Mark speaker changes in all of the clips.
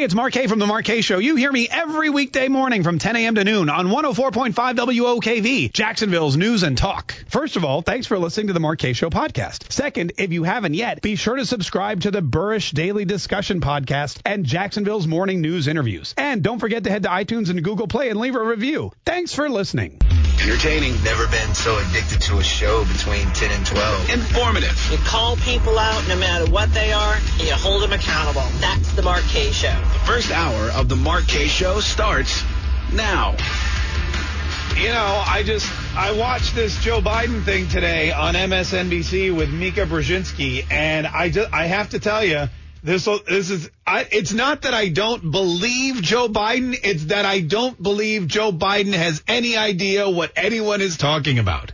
Speaker 1: Hey, it's Mark Kaye from The Mark Kaye Show. You hear me every weekday morning from 10 a.m. to noon on 104.5 WOKV, Jacksonville's News and Talk. First of all, thanks for listening to The Mark Kaye Show podcast. Second, if you haven't yet, be sure to subscribe to the Burrish Daily Discussion podcast and Jacksonville's Morning News interviews. And don't forget to head to iTunes and Google Play and leave a review. Thanks for listening.
Speaker 2: Entertaining.
Speaker 3: Never been so addicted to a show between 10 and 12.
Speaker 2: Informative.
Speaker 4: You call people out no matter what they are, and you hold them accountable. That's the Mark Kaye Show.
Speaker 2: The first hour of the Mark Kaye Show starts now.
Speaker 1: You know, I just I watched this Joe Biden thing today on MSNBC with Mika Brzezinski, and I just I have to tell you, this this is I, it's not that I don't believe Joe Biden, it's that I don't believe Joe Biden has any idea what anyone is talking about.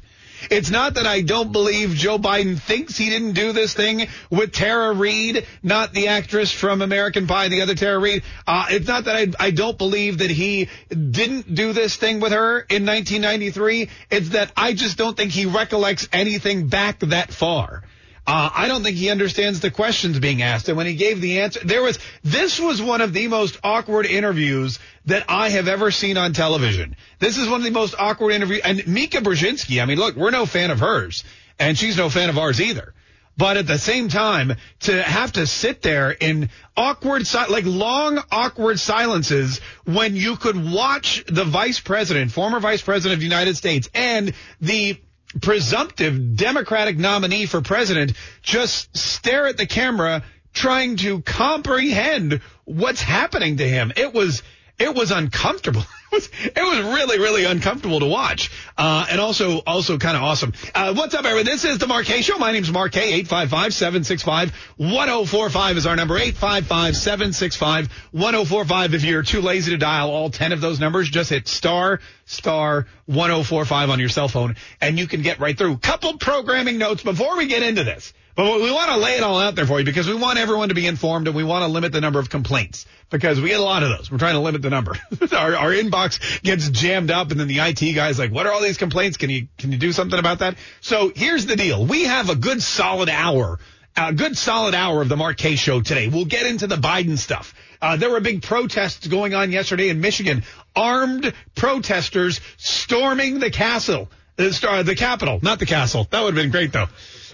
Speaker 1: It's not that I don't believe Joe Biden thinks he didn't do this thing with Tara Reade, not the actress from American Pie, the other Tara Reade. Uh, it's not that I, I don't believe that he didn't do this thing with her in 1993. It's that I just don't think he recollects anything back that far. Uh, I don't think he understands the questions being asked. And when he gave the answer, there was, this was one of the most awkward interviews that I have ever seen on television. This is one of the most awkward interviews. And Mika Brzezinski, I mean, look, we're no fan of hers and she's no fan of ours either. But at the same time, to have to sit there in awkward, like long, awkward silences when you could watch the vice president, former vice president of the United States and the presumptive Democratic nominee for president just stare at the camera trying to comprehend what's happening to him. It was it was uncomfortable. It was, really, really uncomfortable to watch. Uh, and also, also kind of awesome. Uh, what's up, everyone? This is the Mark Kaye Show. My name's Mark Kaye. 855-765-1045 is our number. 855-765-1045. If you're too lazy to dial all 10 of those numbers, just hit star, star 1045 on your cell phone and you can get right through. Couple programming notes before we get into this. But we want to lay it all out there for you because we want everyone to be informed and we want to limit the number of complaints because we get a lot of those. We're trying to limit the number. our, our inbox gets jammed up and then the IT guy's like, what are all these complaints? Can you, can you do something about that? So here's the deal. We have a good solid hour, a good solid hour of the Mark K show today. We'll get into the Biden stuff. Uh, there were big protests going on yesterday in Michigan. Armed protesters storming the castle, the, the Capitol, not the castle. That would have been great though.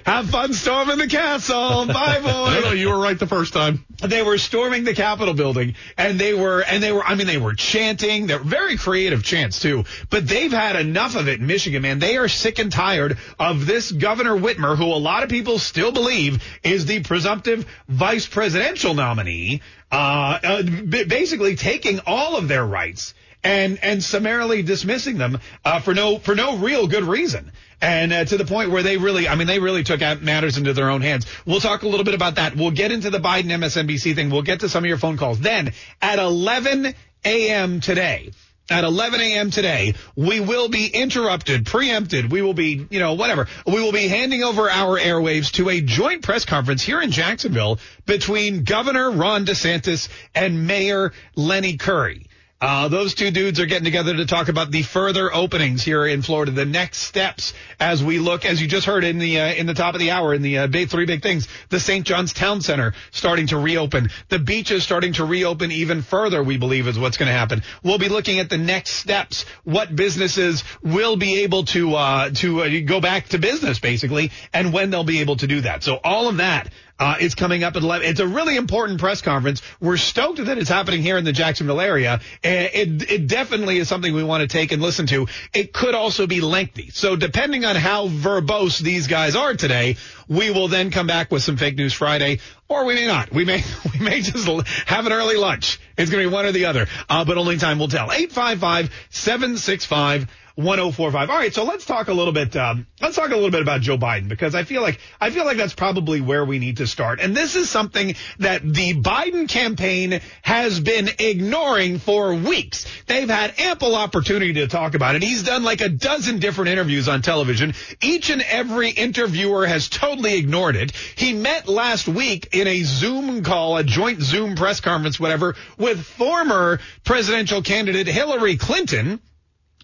Speaker 1: Have fun storming the castle. Bye, boys.
Speaker 5: no, no, you were right the first time.
Speaker 1: They were storming the Capitol building, and they were, and they were, I mean, they were chanting. They're very creative chants too. But they've had enough of it in Michigan, man. They are sick and tired of this Governor Whitmer, who a lot of people still believe is the presumptive vice presidential nominee, uh, uh basically taking all of their rights and and summarily dismissing them uh, for no for no real good reason and uh, to the point where they really, I mean, they really took matters into their own hands. We'll talk a little bit about that. We'll get into the Biden MSNBC thing. We'll get to some of your phone calls. Then at 11 a.m. today, at 11 a.m. today, we will be interrupted, preempted. We will be, you know, whatever. We will be handing over our airwaves to a joint press conference here in Jacksonville between Governor Ron DeSantis and Mayor Lenny Curry. Uh, those two dudes are getting together to talk about the further openings here in Florida, the next steps as we look, as you just heard in the uh, in the top of the hour, in the uh, big, three big things. The St. John's Town Center starting to reopen, the beaches starting to reopen even further. We believe is what's going to happen. We'll be looking at the next steps, what businesses will be able to uh, to uh, go back to business, basically, and when they'll be able to do that. So all of that uh, is coming up at 11. It's a really important press conference. We're stoked that it's happening here in the Jacksonville area. It, it definitely is something we want to take and listen to. It could also be lengthy. So depending on how verbose these guys are today, we will then come back with some fake news Friday, or we may not. We may we may just have an early lunch. It's going to be one or the other, uh, but only time will tell. Eight five five seven six five. 1045. All right, so let's talk a little bit. Um, let's talk a little bit about Joe Biden because I feel like I feel like that's probably where we need to start. And this is something that the Biden campaign has been ignoring for weeks. They've had ample opportunity to talk about it. He's done like a dozen different interviews on television. Each and every interviewer has totally ignored it. He met last week in a Zoom call, a joint Zoom press conference, whatever, with former presidential candidate Hillary Clinton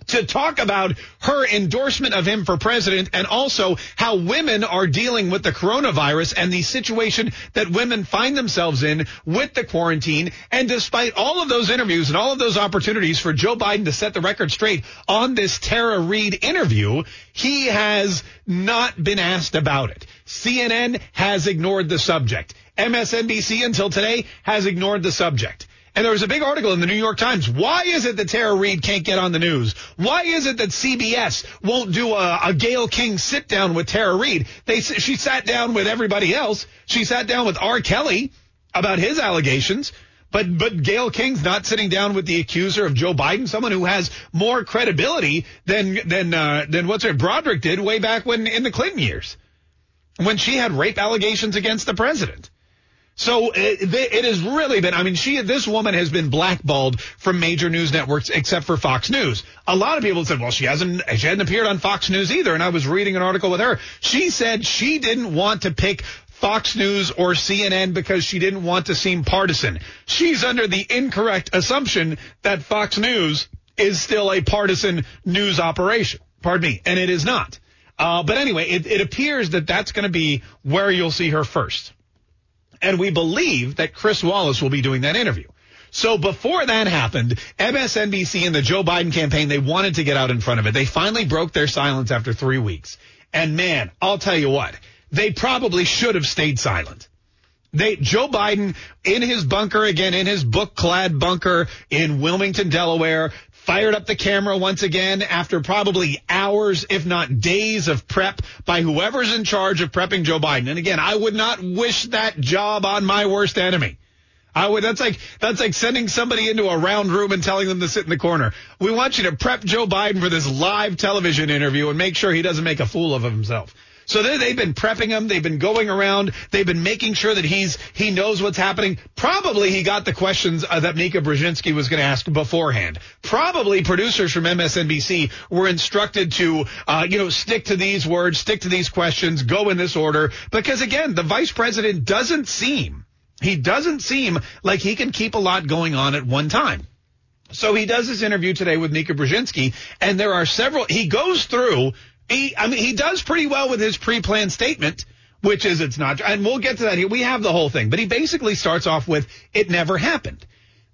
Speaker 1: to talk about her endorsement of him for president and also how women are dealing with the coronavirus and the situation that women find themselves in with the quarantine. And despite all of those interviews and all of those opportunities for Joe Biden to set the record straight on this Tara Reade interview, he has not been asked about it. CNN has ignored the subject. MSNBC until today has ignored the subject. And there was a big article in the New York Times. Why is it that Tara Reade can't get on the news? Why is it that CBS won't do a, a Gayle King sit down with Tara Reade? They she sat down with everybody else. She sat down with R. Kelly about his allegations. But but Gayle King's not sitting down with the accuser of Joe Biden, someone who has more credibility than than uh, than what's her Broaddrick did way back when in the Clinton years, when she had rape allegations against the president. So it, it has really been. I mean, she this woman has been blackballed from major news networks except for Fox News. A lot of people said, well, she hasn't she hadn't appeared on Fox News either. And I was reading an article with her. She said she didn't want to pick Fox News or CNN because she didn't want to seem partisan. She's under the incorrect assumption that Fox News is still a partisan news operation. Pardon me, and it is not. Uh, but anyway, it, it appears that that's going to be where you'll see her first. And we believe that Chris Wallace will be doing that interview. So before that happened, MSNBC and the Joe Biden campaign, they wanted to get out in front of it. They finally broke their silence after three weeks. And man, I'll tell you what, they probably should have stayed silent. They, Joe Biden in his bunker again, in his book clad bunker in Wilmington, Delaware, fired up the camera once again after probably hours, if not days of prep by whoever's in charge of prepping Joe Biden. And again, I would not wish that job on my worst enemy. I would, that's like, that's like sending somebody into a round room and telling them to sit in the corner. We want you to prep Joe Biden for this live television interview and make sure he doesn't make a fool of himself. So they, they've been prepping him. They've been going around. They've been making sure that he's he knows what's happening. Probably he got the questions uh, that Mika Brzezinski was going to ask beforehand. Probably producers from MSNBC were instructed to uh, you know stick to these words, stick to these questions, go in this order. Because again, the vice president doesn't seem he doesn't seem like he can keep a lot going on at one time. So he does this interview today with Mika Brzezinski, and there are several. He goes through he, I mean, he does pretty well with his pre-planned statement, which is it's not, and we'll get to that here. We have the whole thing, but he basically starts off with it never happened.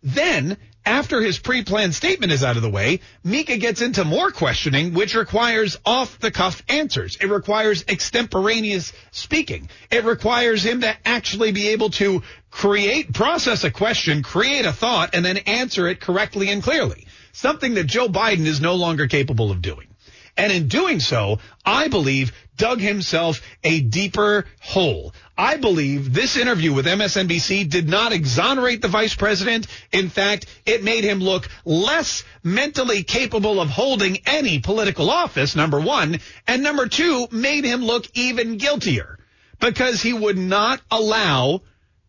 Speaker 1: Then, after his pre-planned statement is out of the way, Mika gets into more questioning, which requires off-the-cuff answers. It requires extemporaneous speaking. It requires him to actually be able to create, process a question, create a thought, and then answer it correctly and clearly. Something that Joe Biden is no longer capable of doing. And in doing so, I believe dug himself a deeper hole. I believe this interview with MSNBC did not exonerate the vice president. In fact, it made him look less mentally capable of holding any political office, number one. And number two, made him look even guiltier because he would not allow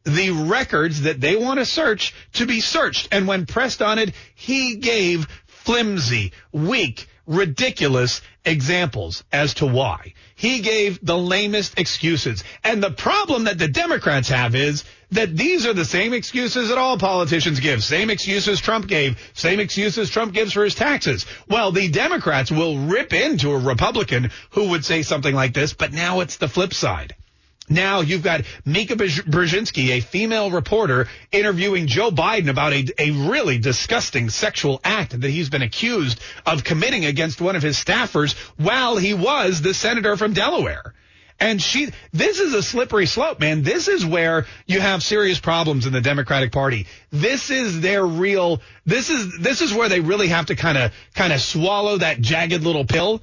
Speaker 1: the records that they want to search to be searched. And when pressed on it, he gave flimsy, weak, ridiculous examples as to why. He gave the lamest excuses. And the problem that the Democrats have is that these are the same excuses that all politicians give. Same excuses Trump gave. Same excuses Trump gives for his taxes. Well, the Democrats will rip into a Republican who would say something like this, but now it's the flip side. Now you've got Mika Brzezinski, a female reporter, interviewing Joe Biden about a, a really disgusting sexual act that he's been accused of committing against one of his staffers while he was the senator from Delaware. And she, this is a slippery slope, man. This is where you have serious problems in the Democratic Party. This is their real, this is, this is where they really have to kind of, kind of swallow that jagged little pill.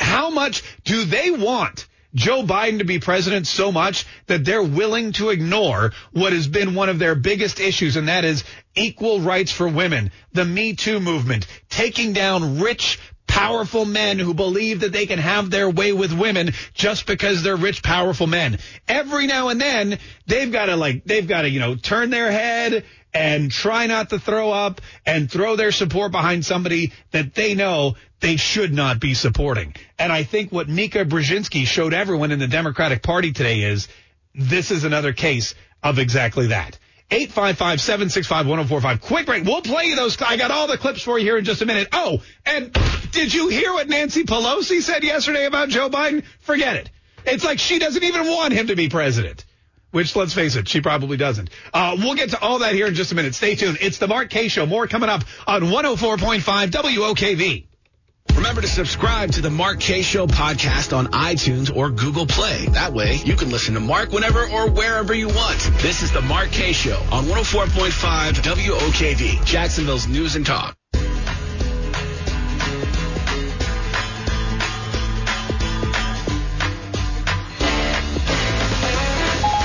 Speaker 1: How much do they want Joe Biden to be president so much that they're willing to ignore what has been one of their biggest issues, and that is equal rights for women, the Me Too movement, taking down rich, powerful men who believe that they can have their way with women just because they're rich, powerful men. Every now and then, they've got to like, they've got to, you know, turn their head and try not to throw up and throw their support behind somebody that they know they should not be supporting. And I think what Mika Brzezinski showed everyone in the Democratic Party today is this is another case of exactly that. 855-765-1045. Quick break. We'll play you those. I got all the clips for you here in just a minute. Oh, and Did you hear what Nancy Pelosi said yesterday about Joe Biden? Forget it. It's like she doesn't even want him to be president. Which, let's face it, she probably doesn't. Uh, we'll get to all that here in just a minute. Stay tuned. It's the Mark Kaye Show. More coming up on 104.5 WOKV.
Speaker 2: Remember to subscribe to the Mark Kaye Show podcast on iTunes or Google Play. That way, you can listen to Mark whenever or wherever you want. This is the Mark Kaye Show on 104.5 WOKV, Jacksonville's News and Talk.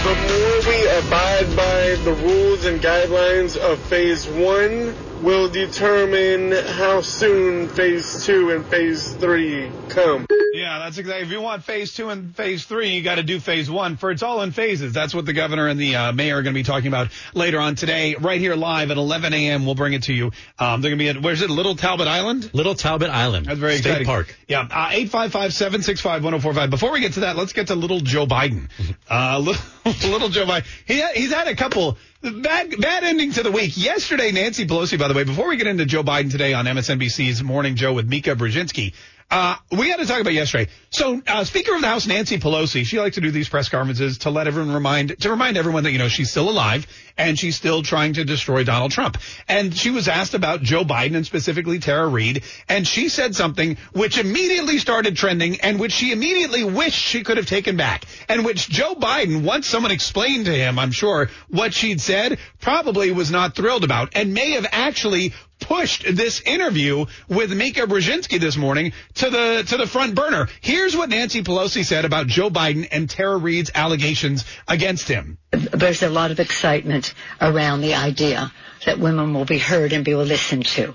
Speaker 6: The more we abide by the rules and guidelines of phase one will determine how soon phase two and phase three come.
Speaker 1: Yeah, that's exactly. If you want phase two and phase three, you got to do phase one. For it's all in phases. That's what the governor and the uh, mayor are going to be talking about later on today, right here live at 11 a.m. We'll bring it to you. Um, they're going to be at where's it? Little Talbot Island.
Speaker 7: Little Talbot Island.
Speaker 1: That's very
Speaker 7: State
Speaker 1: exciting.
Speaker 7: Park.
Speaker 1: Yeah, uh, 855-765-1045. Before we get to that, let's get to little Joe Biden. Uh, little, little Joe Biden. He, he's had a couple bad, bad ending to the week. Yesterday, Nancy Pelosi, by the way, before we get into Joe Biden today on MSNBC's Morning Joe with Mika Brzezinski, uh, we got to talk about yesterday. So, uh, Speaker of the House Nancy Pelosi, she likes to do these press conferences to let everyone remind, to remind everyone that, you know, she's still alive and she's still trying to destroy Donald Trump. And she was asked about Joe Biden and specifically Tara Reade. And she said something which immediately started trending and which she immediately wished she could have taken back. And which Joe Biden, once someone explained to him, I'm sure, what she'd said, probably was not thrilled about and may have actually pushed this interview with Mika Brzezinski this morning to the to the front burner. Here's what Nancy Pelosi said about Joe Biden and Tara Reade's allegations against him.
Speaker 8: There's a lot of excitement around the idea that women will be heard and be listened to.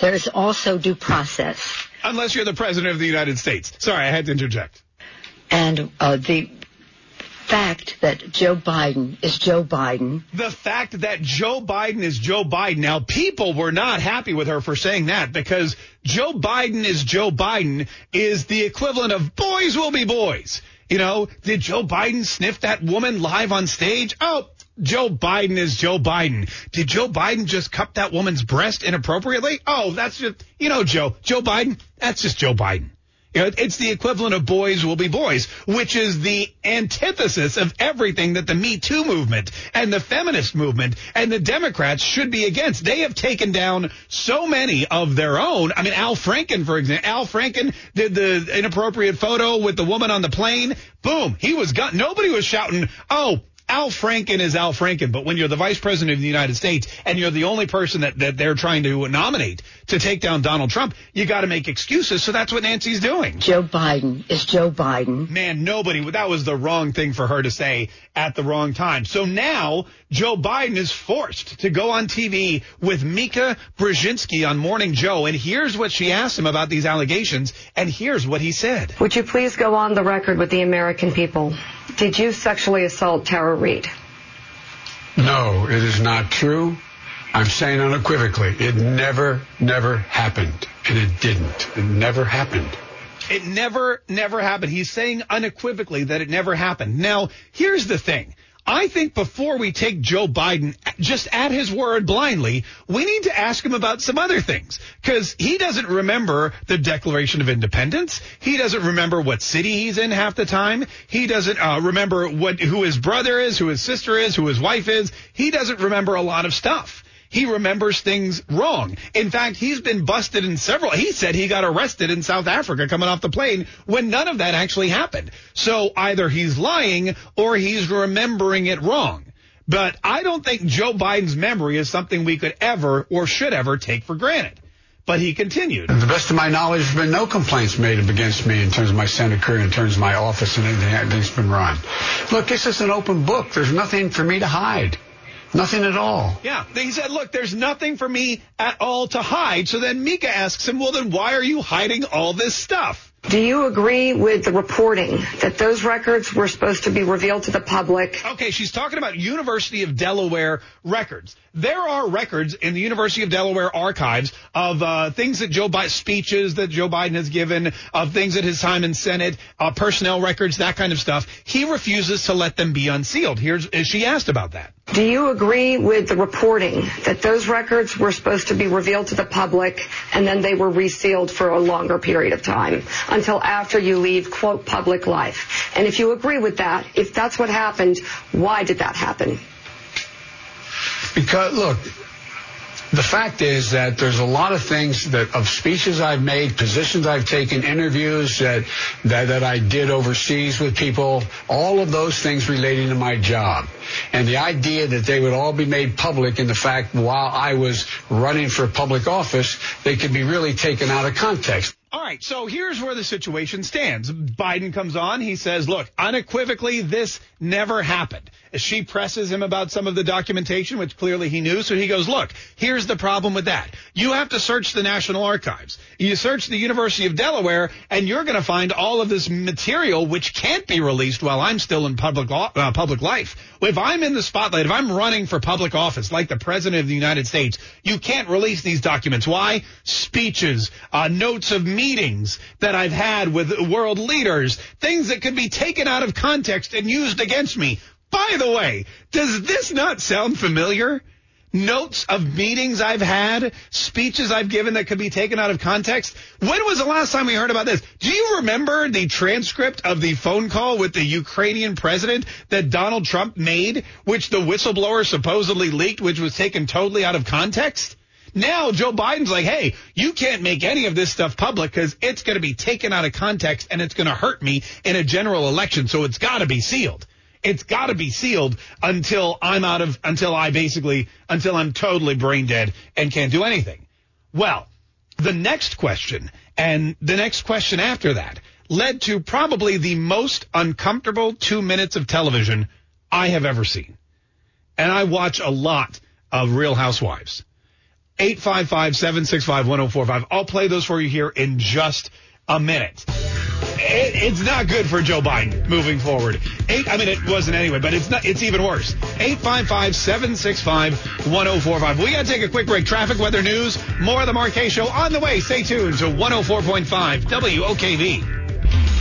Speaker 8: There is also due process.
Speaker 1: Unless you're the president of the United States. Sorry, I had to interject.
Speaker 8: And uh, the fact that Joe Biden is Joe Biden.
Speaker 1: The fact that Joe Biden is Joe Biden. Now, people were not happy with her for saying that because Joe Biden is Joe Biden is the equivalent of boys will be boys. You know, did Joe Biden sniff that woman live on stage? Oh, Joe Biden is Joe Biden. Did Joe Biden just cup that woman's breast inappropriately? Oh, that's just, you know, Joe, Joe Biden, that's just Joe Biden. You know, it's the equivalent of boys will be boys, which is the antithesis of everything that the Me Too movement and the feminist movement and the Democrats should be against. They have taken down so many of their own. I mean, Al Franken, for example, Al Franken did the inappropriate photo with the woman on the plane. Boom. He was got, nobody was shouting, oh, Al Franken is Al Franken, but when you're the vice president of the United States and you're the only person that, that they're trying to nominate to take down Donald Trump, you got to make excuses. So that's what Nancy's doing.
Speaker 8: Joe Biden is Joe Biden.
Speaker 1: Man, nobody, that was the wrong thing for her to say at the wrong time. So now Joe Biden is forced to go on TV with Mika Brzezinski on Morning Joe. And here's what she asked him about these allegations. And here's what he said.
Speaker 9: Would you please go on the record with the American people? Did you sexually assault Tara Reade?
Speaker 10: No, it is not true. I'm saying unequivocally, it never, never happened. And it didn't. It never happened.
Speaker 1: It never, never happened. He's saying unequivocally that it never happened. Now, here's the thing. I think before we take Joe Biden just at his word blindly, we need to ask him about some other things because he doesn't remember the Declaration of Independence. He doesn't remember what city he's in half the time. He doesn't uh, remember what who his brother is, who his sister is, who his wife is. He doesn't remember a lot of stuff. He remembers things wrong. In fact, he's been busted in several. He said he got arrested in South Africa coming off the plane when none of that actually happened. So either he's lying or he's remembering it wrong. But I don't think Joe Biden's memory is something we could ever or should ever take for granted. But he continued.
Speaker 10: To the best of my knowledge, there's been no complaints made against me in terms of my Senate career, in terms of my office and anything that's been run. Look, this is an open book. There's nothing for me to hide. Nothing at all.
Speaker 1: Yeah. He said, look, there's nothing for me at all to hide. So then Mika asks him, well, then why are you hiding all this stuff?
Speaker 9: Do you agree with the reporting that those records were supposed to be revealed to the public?
Speaker 1: Okay, she's talking about University of Delaware records. There are records in the University of Delaware archives of uh, things that Joe Biden, speeches that Joe Biden has given, of things at his time in Senate, uh, personnel records, that kind of stuff. He refuses to let them be unsealed. Here's she asked about that.
Speaker 9: Do you agree with the reporting that those records were supposed to be revealed to the public and then they were resealed for a longer period of time until after you leave, quote, public life? And if you agree with that, if that's what happened, why did that happen?
Speaker 10: Because, look, the fact is that there's a lot of things that of speeches I've made, positions I've taken, interviews that, that that I did overseas with people, all of those things relating to my job. And the idea that they would all be made public in the fact while I was running for public office, they could be really taken out of context.
Speaker 1: All right, so here's where the situation stands. Biden comes on. He says, look, unequivocally, this never happened. She presses him about some of the documentation, which clearly he knew. So he goes, look, here's the problem with that. You have to search the National Archives. You search the University of Delaware, and you're going to find all of this material which can't be released while I'm still in public, uh, public life. If I'm in the spotlight, if I'm running for public office, like the President of the United States, you can't release these documents. Why? Speeches, uh, notes of meetings that I've had with world leaders, things that could be taken out of context and used against me. By the way, does this not sound familiar? Notes of meetings I've had, speeches I've given that could be taken out of context. When was the last time we heard about this? Do you remember the transcript of the phone call with the Ukrainian president that Donald Trump made, which the whistleblower supposedly leaked, which was taken totally out of context? Now Joe Biden's like, hey, you can't make any of this stuff public because it's going to be taken out of context and it's going to hurt me in a general election. So it's got to be sealed. It's got to be sealed until I'm out of, until I basically, until I'm totally brain dead and can't do anything. Well, the next question and the next question after that led to probably the most uncomfortable two minutes of television I have ever seen. And I watch a lot of Real Housewives. 855-765-1045. I'll play those for you here in just a minute. It, it's not good for Joe Biden moving forward. Eight, I mean, it wasn't anyway, but it's not. It's even worse. 855-765-1045. We got to take a quick break. Traffic, weather, news, more of the Mark Show on the way. Stay tuned to 104.5 WOKV.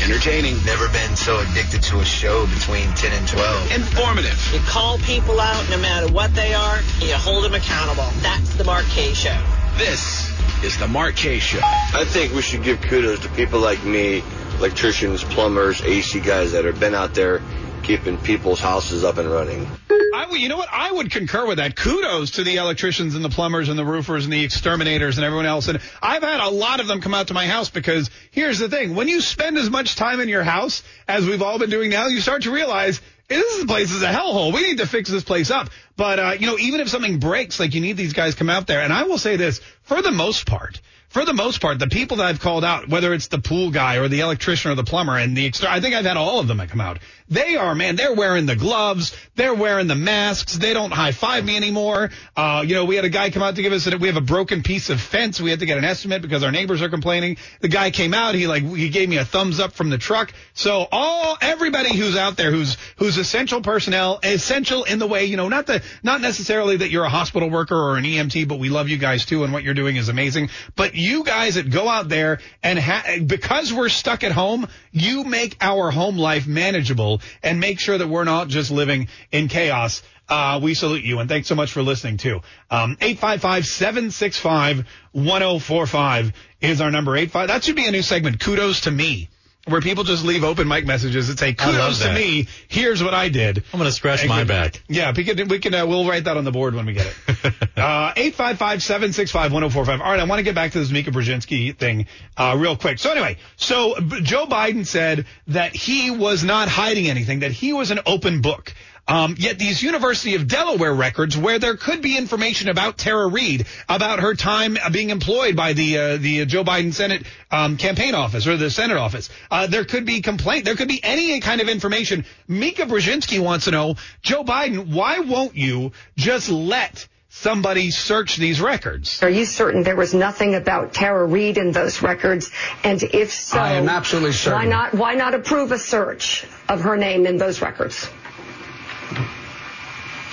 Speaker 2: Entertaining.
Speaker 3: Never been so addicted to a show between 10 and 12.
Speaker 2: Informative.
Speaker 4: You call people out no matter what they are, and you hold them accountable. That's the Mark Kaye Show.
Speaker 2: This is the Mark Kaye Show.
Speaker 7: I think we should give kudos to people like me, electricians, plumbers, AC guys that have been out there keeping people's houses up and running.
Speaker 1: I, you know what? I would concur with that. Kudos to the electricians and the plumbers and the roofers and the exterminators and everyone else. And I've had a lot of them come out to my house because here's the thing. When you spend as much time in your house as we've all been doing now, you start to realize this place is a hellhole. We need to fix this place up. But, uh, you know, even if something breaks, like you need these guys come out there. And I will say this, for the most part, for the most part, the people that I've called out, whether it's the pool guy or the electrician or the plumber and the I think I've had all of them come out. They are, man, they're wearing the gloves. They're wearing the masks. They don't high five me anymore. Uh, you know, we had a guy come out to give us, a, we have a broken piece of fence. We had to get an estimate because our neighbors are complaining. The guy came out. He like, he gave me a thumbs up from the truck. So all, everybody who's out there who's, who's essential personnel, essential in the way, you know, not the, not necessarily that you're a hospital worker or an EMT, but we love you guys too. And what you're doing is amazing. But you guys that go out there and ha- because we're stuck at home, you make our home life manageable and make sure that we're not just living in chaos. Uh, we salute you and thanks so much for listening too. Um, 855-765-1045 is our number. 85. That should be a new segment. Kudos to me. Where people just leave open mic messages that say, kudos to me. Here's what I did.
Speaker 11: I'm going to scratch my back.
Speaker 1: Yeah, we can, we can, uh, we'll write that on the board when we get it. uh, 855-765-1045. All right, I want to get back to this Mika Brzezinski thing, uh, real quick. So anyway, so Joe Biden said that he was not hiding anything, that he was an open book. Um, yet these University of Delaware records, where there could be information about Tara Reade, about her time being employed by the uh, the Joe Biden Senate um, campaign office or the Senate office, uh, there could be complaint. There could be any kind of information. Mika Brzezinski wants to know, Joe Biden, why won't you just let somebody search these records?
Speaker 9: Are you certain there was nothing about Tara Reade in those records? And if so,
Speaker 10: I am absolutely certain.
Speaker 9: Why not? Why not approve a search of her name in those records?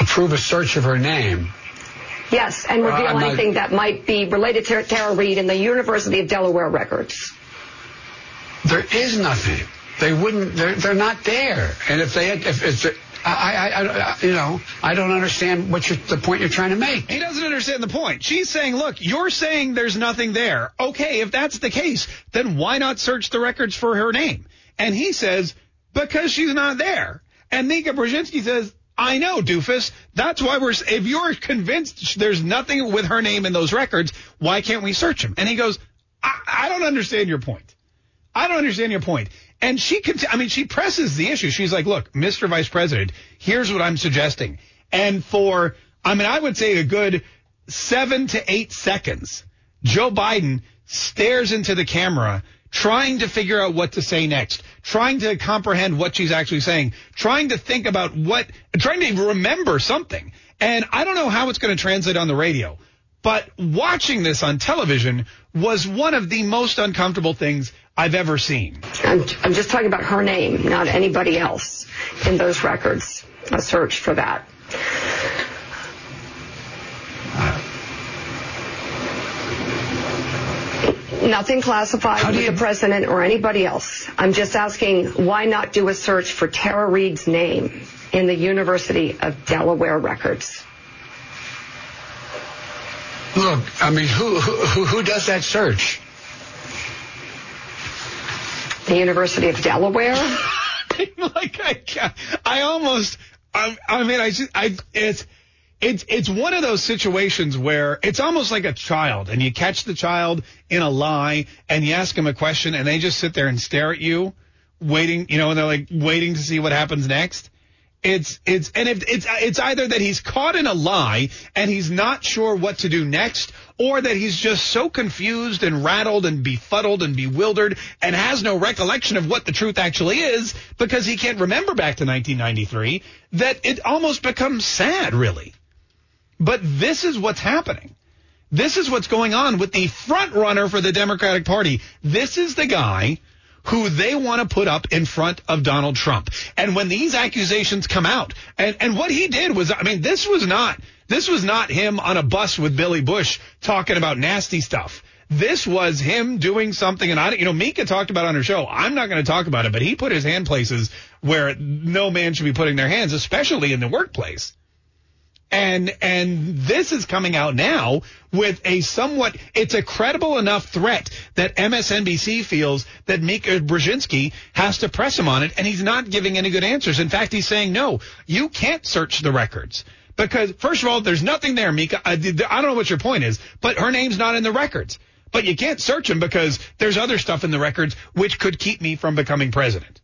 Speaker 10: Approve a search of her name.
Speaker 9: Yes, and reveal
Speaker 10: Uh, I'm not-
Speaker 9: anything that might be related to Tara Reade in the University of Delaware records.
Speaker 10: There is nothing. They wouldn't. They're, they're not there. And if they, if it's, I, I, I, you know, I don't understand what you're, the point you're trying to make.
Speaker 1: He doesn't understand the point. She's saying, look, you're saying there's nothing there. Okay, if that's the case, then why not search the records for her name? And he says, because she's not there. And Mika Brzezinski says, I know, doofus. That's why we're, if you're convinced there's nothing with her name in those records, why can't we search them? And he goes, I, I don't understand your point. I don't understand your point. And she I mean, she presses the issue. She's like, look, Mr. Vice President, here's what I'm suggesting. And for, I mean, I would say a good seven to eight seconds, Joe Biden stares into the camera trying to figure out what to say next, trying to comprehend what she's actually saying, trying to think about what, trying to remember something. And I don't know how it's going to translate on the radio, but watching this on television was one of the most uncomfortable things I've ever seen.
Speaker 9: I'm, I'm just talking about her name, not anybody else in those records. A search for that. Nothing classified with the president or anybody else. I'm just asking why not do a search for Tara Reade's name in the University of Delaware records?
Speaker 10: Look, I mean, who who, who does that search?
Speaker 9: The University of Delaware.
Speaker 1: like I, I almost, I, I mean, I just, I, it's, it's, it's one of those situations where it's almost like a child and you catch the child in a lie and you ask them a question and they just sit there and stare at you waiting, you know, and they're like waiting to see what happens next. It's, it's, and if it's, it's either that he's caught in a lie and he's not sure what to do next or that he's just so confused and rattled and befuddled and bewildered and has no recollection of what the truth actually is because he can't remember back to 1993 that it almost becomes sad, really. But this is what's happening. This is what's going on with the front runner for the Democratic Party. This is the guy who they want to put up in front of Donald Trump. And when these accusations come out, and, and what he did was, I mean, this was not, this was not him on a bus with Billy Bush talking about nasty stuff. This was him doing something, and I, you know, Mika talked about on her show. I'm not going to talk about it, but he put his hand places where no man should be putting their hands, especially in the workplace. And and this is coming out now with a somewhat it's a credible enough threat that MSNBC feels that Mika Brzezinski has to press him on it, and he's not giving any good answers. In fact, he's saying no, you can't search the records because first of all, there's nothing there, Mika. I, I don't know what your point is, but her name's not in the records. But you can't search him because there's other stuff in the records which could keep me from becoming president.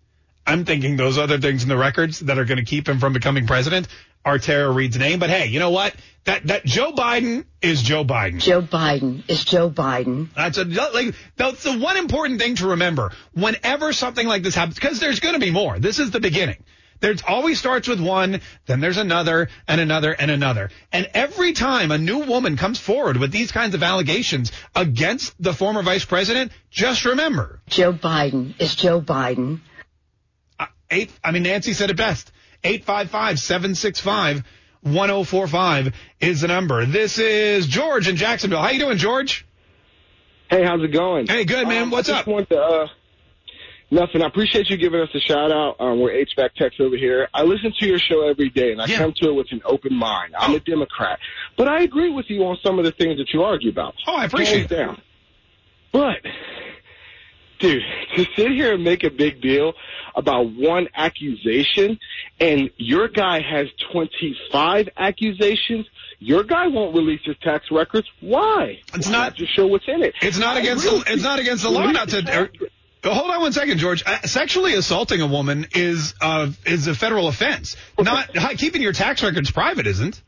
Speaker 1: I'm thinking those other things in the records that are going to keep him from becoming president are Tara Reade's name. But hey, you know what? That that Joe Biden is Joe Biden.
Speaker 8: Joe Biden is Joe Biden.
Speaker 1: That's a like that's the one important thing to remember whenever something like this happens because there's going to be more. This is the beginning. There's always starts with one, then there's another and another and another. And every time a new woman comes forward with these kinds of allegations against the former vice president, just remember,
Speaker 8: Joe Biden is Joe Biden.
Speaker 1: Eight, I mean, Nancy said it best. 855-765-1045 is the number. This is George in Jacksonville. How you doing, George?
Speaker 11: Hey, how's it going?
Speaker 1: Hey, good, man.
Speaker 11: Um,
Speaker 1: What's up?
Speaker 11: To, uh, nothing. I appreciate you giving us a shout out. Um, we're HVAC techs over here. I listen to your show every day, and I
Speaker 1: Yeah.
Speaker 11: come to it with an open mind. I'm
Speaker 1: Oh.
Speaker 11: a Democrat, but I agree with you on some of the things that you argue about.
Speaker 1: Oh, I appreciate
Speaker 11: Hands
Speaker 1: that.
Speaker 11: down. But, dude, to sit here and make a big deal about one accusation, and your guy has 25 accusations. Your guy won't release his tax records. Why?
Speaker 1: It's
Speaker 11: Why
Speaker 1: not-
Speaker 11: just show what's in it.
Speaker 1: It's not
Speaker 11: I
Speaker 1: against
Speaker 11: agree
Speaker 1: the, it's not against the law not to. er, hold on one second, George. Uh, sexually assaulting a woman is uh, is a federal offense. Not keeping your tax records private isn't.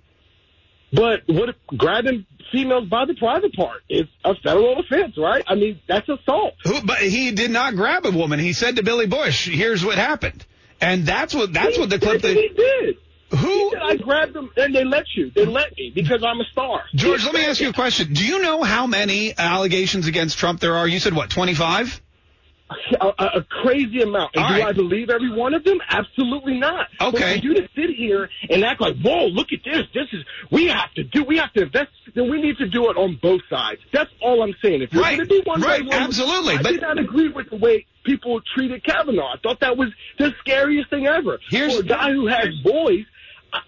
Speaker 11: But what if grabbing females by the private part is a federal offense, right? I mean, that's assault.
Speaker 1: Who, but he did not grab a woman. He said to Billy Bush, "Here's what happened," and that's what that's
Speaker 11: he
Speaker 1: what the clip that
Speaker 11: he did.
Speaker 1: Who.
Speaker 11: said, I grabbed them, and they let you. They let me because I'm a star.
Speaker 1: George, let me ask you a question. Do you know how many allegations against Trump there are? You said what, 25?
Speaker 11: A, a, a crazy amount. And
Speaker 1: All
Speaker 11: do
Speaker 1: right.
Speaker 11: I believe every one of them? Absolutely not. But
Speaker 1: Okay.
Speaker 11: for you to sit here and act like, whoa, look at this. This is, we have to do, we have to invest, then we need to do it on both sides. That's all I'm saying. If you're
Speaker 1: Right.
Speaker 11: going to do one
Speaker 1: Right.
Speaker 11: way, one
Speaker 1: Absolutely.
Speaker 11: I
Speaker 1: But-
Speaker 11: did not agree with the way people treated Kavanaugh. I thought that was the scariest thing ever.
Speaker 1: Here's-
Speaker 11: For a guy who has boys,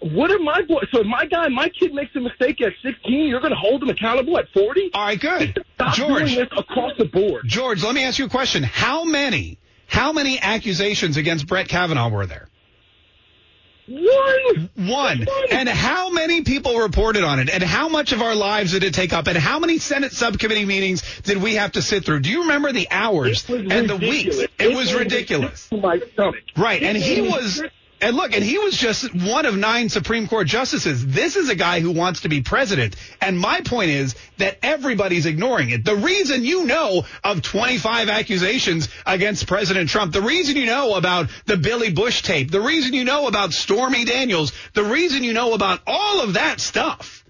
Speaker 11: what are my boys? So if my guy, my kid makes a mistake at 16, you're going to hold him accountable at 40?
Speaker 1: All right, good.
Speaker 11: Stop
Speaker 1: George.
Speaker 11: doing this across the board.
Speaker 1: George, let me ask you a question. How many, how many accusations against Brett Kavanaugh were there?
Speaker 11: One.
Speaker 1: One. And how many people reported on it? And how much of our lives did it take up? And how many Senate subcommittee meetings did we have to sit through? Do you remember the hours
Speaker 11: It was
Speaker 1: and the weeks?
Speaker 11: ridiculous.
Speaker 1: It was ridiculous.
Speaker 11: My stomach.
Speaker 1: Right. And he was. And look, and he was just one of nine Supreme Court justices. This is a guy who wants to be president. And my point is that everybody's ignoring it. The reason you know of 25 accusations against President Trump, the reason you know about the Billy Bush tape, the reason you know about Stormy Daniels, the reason you know about all of that stuff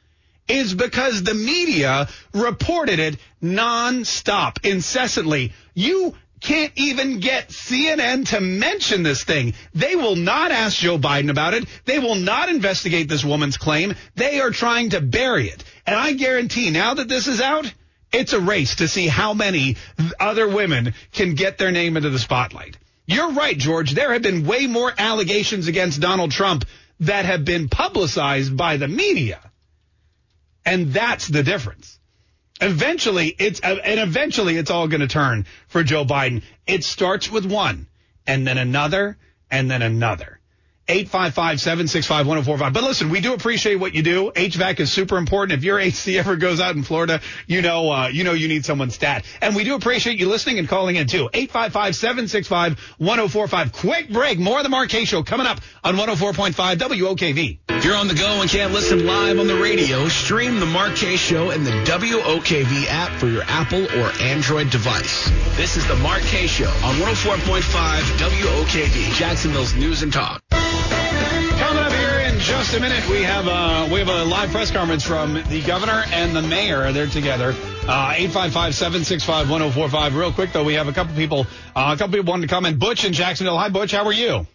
Speaker 1: is because the media reported it nonstop, incessantly. You can't even get CNN to mention this thing. They will not ask Joe Biden about it. They will not investigate this woman's claim. They are trying to bury it. And I guarantee now that this is out, it's a race to see how many other women can get their name into the spotlight. You're right, George. There have been way more allegations against Donald Trump that have been publicized by the media. And that's the difference. Eventually, it's uh, and eventually it's all going to turn for Joe Biden. It starts with one, and then another, and then another. 855-765-1045. But listen, we do appreciate what you do. HVAC is super important. If your AC ever goes out in Florida, you know, uh, you know you need someone's stat. And we do appreciate you listening and calling in too. 855-765-1045. Quick break. More of the Mark Show coming up on 104.5 WOKV.
Speaker 2: If you're on the go and can't listen live on the radio, stream the Mark Show in the WOKV app for your Apple or Android device. This is the Mark Show on 104.5 WOKV, Jacksonville's News and Talk.
Speaker 1: Just a minute, we have uh, we have a live press conference from the governor and the mayor. They're together. Uh, 855-765-1045. Real quick though, we have a couple people. Uh, a couple people wanted to comment. Butch in Jacksonville. Hi, Butch. How are you?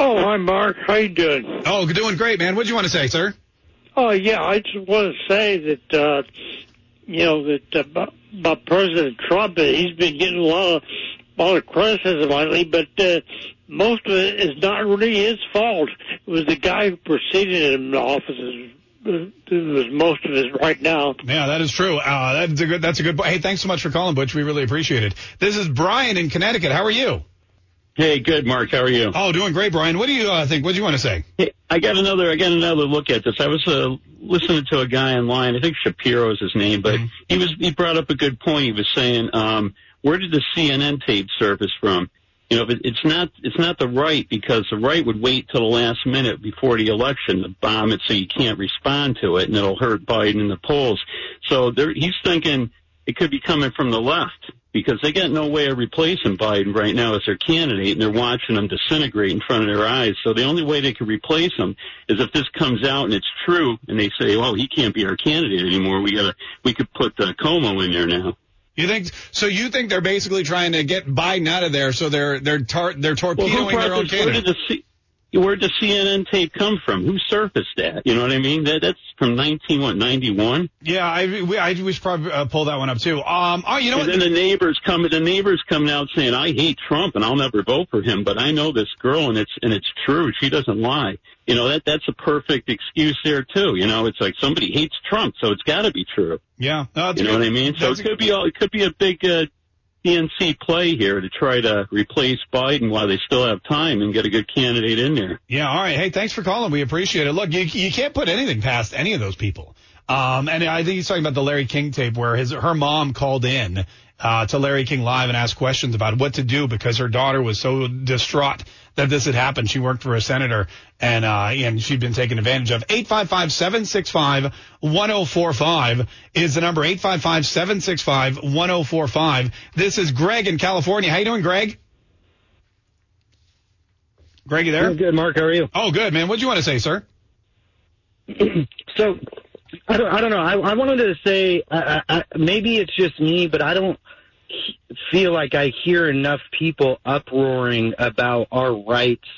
Speaker 12: Oh, hi, Mark. How you doing?
Speaker 1: Oh, doing great, man. What do you want to say, sir?
Speaker 12: Oh, yeah. I just want to say that, uh, you know, that uh, about, about President Trump, uh, he's been getting a lot of, a lot of criticism lately, but uh, most of it is not really his fault. It was the guy who preceded him in the office. Is, it was most of it right now.
Speaker 1: Yeah, that is true. Uh, that's a good. That's a good. Point. Hey, thanks so much for calling, Butch. We really appreciate it. This is Brian in Connecticut. How are you?
Speaker 13: Hey, good, Mark. How are you?
Speaker 1: Oh, doing great, Brian. What do you uh, think? What do you want to say?
Speaker 13: Hey, I got another. I got another look at this. I was uh, listening to a guy online. I think Shapiro is his name, but he was he brought up a good point. He was saying, um, where did the CNN tape surface from? You know, it, it's not it's not the right because the right would wait till the last minute before the election to bomb it so you can't respond to it, and it'll hurt Biden in the polls. So there, he's thinking it could be coming from the left because they got no way of replacing Biden right now as their candidate, and they're watching him disintegrate in front of their eyes. So the only way they could replace him is if this comes out and it's true, and they say, "Well, he can't be our candidate anymore. We gotta, we could put uh, Cuomo in there now."
Speaker 1: You think so? You think they're basically trying to get Biden out of there, so they're they're tar- they're torpedoing
Speaker 13: brought
Speaker 1: their own
Speaker 13: this, where did
Speaker 1: candidate.
Speaker 13: Where'd the CNN tape come from? Who surfaced that? You know what I mean? That that's from nineteen what ninety one.
Speaker 1: Yeah, I we, I we should probably uh, pull that one up too. Um, oh, you know
Speaker 13: and
Speaker 1: what?
Speaker 13: then the neighbors come, the neighbors coming out saying, "I hate Trump and I'll never vote for him," but I know this girl and it's and it's true. She doesn't lie. You know that that's a perfect excuse there too. You know, it's like somebody hates Trump, so it's got to be true.
Speaker 1: Yeah, no,
Speaker 13: You know what I mean? So it could be all, it could be a big uh, DNC play here to try to replace Biden while they still have time and get a good candidate in there.
Speaker 1: Yeah, all right. Hey, thanks for calling. We appreciate it. Look, you you can't put anything past any of those people. Um, and I think he's talking about the Larry King tape where his her mom called in uh, to Larry King live and asked questions about what to do because her daughter was so distraught that this had happened. She worked for a senator and uh, and she'd been taken advantage of. 855-765-1045 is the number. 855-765-1045. This is Greg in California. How you doing, Greg? Greg, you there?
Speaker 14: good, Mark. How are you?
Speaker 1: Oh, good, man. What do you want to say, sir?
Speaker 14: so I don't, I don't know. I, I wanted to say uh, I, maybe it's just me, but I don't feel like I hear enough people uproaring about our rights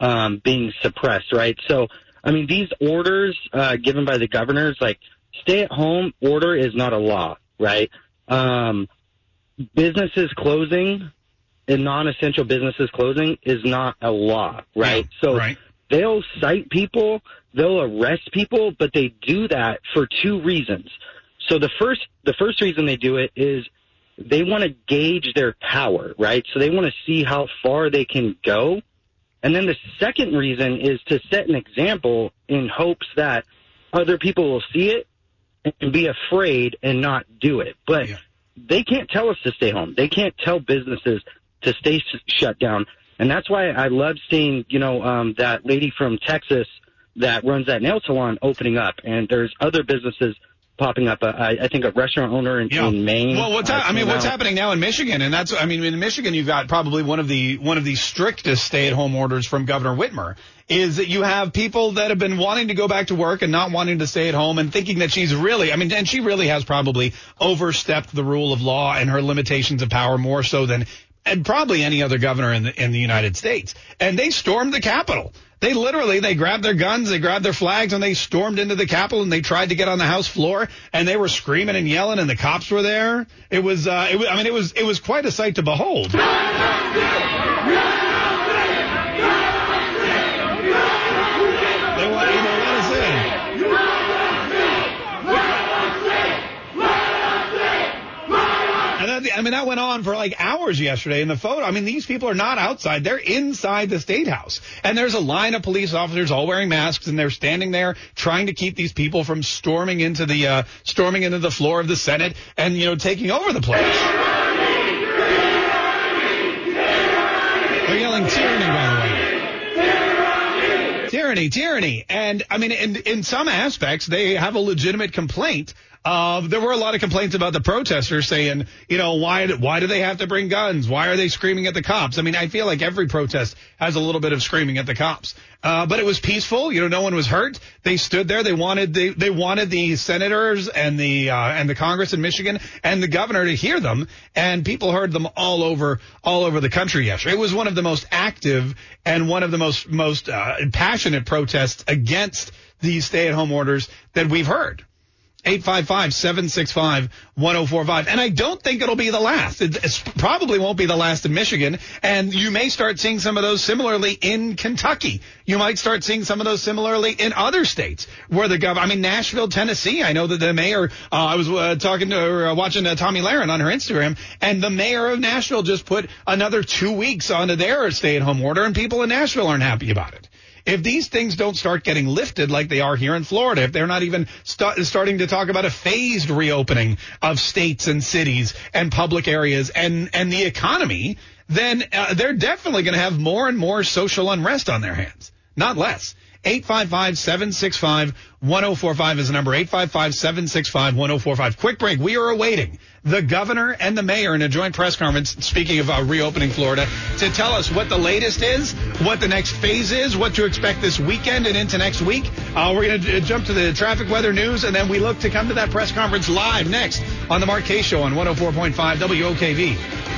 Speaker 14: um, being suppressed, right? So, I mean, these orders uh, given by the governors, like stay at home order is not a law, right? Um, businesses closing and non-essential businesses closing is not a law, right? so they'll cite people, they'll arrest people, but they do that for two reasons. So the first, the first reason they do it is they want to gauge their power, right? So they want to see how far they can go. And then the second reason is to set an example in hopes that other people will see it and be afraid and not do it. But they can't tell us to stay home. They can't tell businesses to stay s- shut down. And that's why I love seeing, you know, um, that lady from Texas that runs that nail salon opening up. And there's other businesses popping up. Uh, I, I think a restaurant owner in, in Maine.
Speaker 1: Well, what's
Speaker 14: uh,
Speaker 1: I mean, what's
Speaker 14: out.
Speaker 1: happening now in Michigan, and that's I mean, in Michigan, you've got probably one of the one of the strictest stay-at-home orders from Governor Whitmer. Is that you have people that have been wanting to go back to work and not wanting to stay at home and thinking that she's really, I mean, and she really has probably overstepped the rule of law and her limitations of power more so than and probably any other governor in the in the United States. And they stormed the Capitol. They literally they grabbed their guns, they grabbed their flags, and they stormed into the Capitol and they tried to get on the House floor and they were screaming and yelling and the cops were there. It was, uh, it was I mean, it was it was quite a sight to behold. They want you to let us in. And that, I mean, that went on for like hours yesterday in the photo. I mean, these people are not outside. They're inside the state house. And there's a line of police officers all wearing masks and they're standing there trying to keep these people from storming into the, uh, storming into the floor of the Senate and, you know, taking over the place. They're yelling tyranny, by the way. Tyranny, tyranny. And I mean, in, in some aspects, they have a legitimate complaint. Uh, there were a lot of complaints about the protesters saying, you know, why, why do they have to bring guns? Why are they screaming at the cops? I mean, I feel like every protest has a little bit of screaming at the cops. Uh, but it was peaceful. You know, no one was hurt. They stood there. They wanted, they, they wanted the senators and the, uh, and the Congress in Michigan and the governor to hear them. And people heard them all over, all over the country yesterday. It was one of the most active and one of the most, most, uh, passionate protests against these stay-at-home orders that we've heard. 855-765-1045. And I don't think it'll be the last. It probably won't be the last in Michigan. And you may start seeing some of those similarly in Kentucky. You might start seeing some of those similarly in other states where the governor, I mean, Nashville, Tennessee. I know that the mayor, uh, I was uh, talking to, uh, watching uh, Tomi Lahren on her Instagram, and the mayor of Nashville just put another two weeks onto their stay-at-home order, and people in Nashville aren't happy about it if these things don't start getting lifted like they are here in Florida, if they're not even sta- starting to talk about a phased reopening of states and cities and public areas and, and the economy, then uh, they're definitely going to have more and more social unrest on their hands, not less. 855-765-1045 is the number. 855-765-1045. Quick break. We are awaiting the governor and the mayor in a joint press conference, speaking of uh, reopening Florida, to tell us what the latest is, what the next phase is, what to expect this weekend and into next week. Uh, we're going to jump to the traffic weather news, and then we look to come to that press conference live next on the Mark Kaye Show on 104.5 WOKV.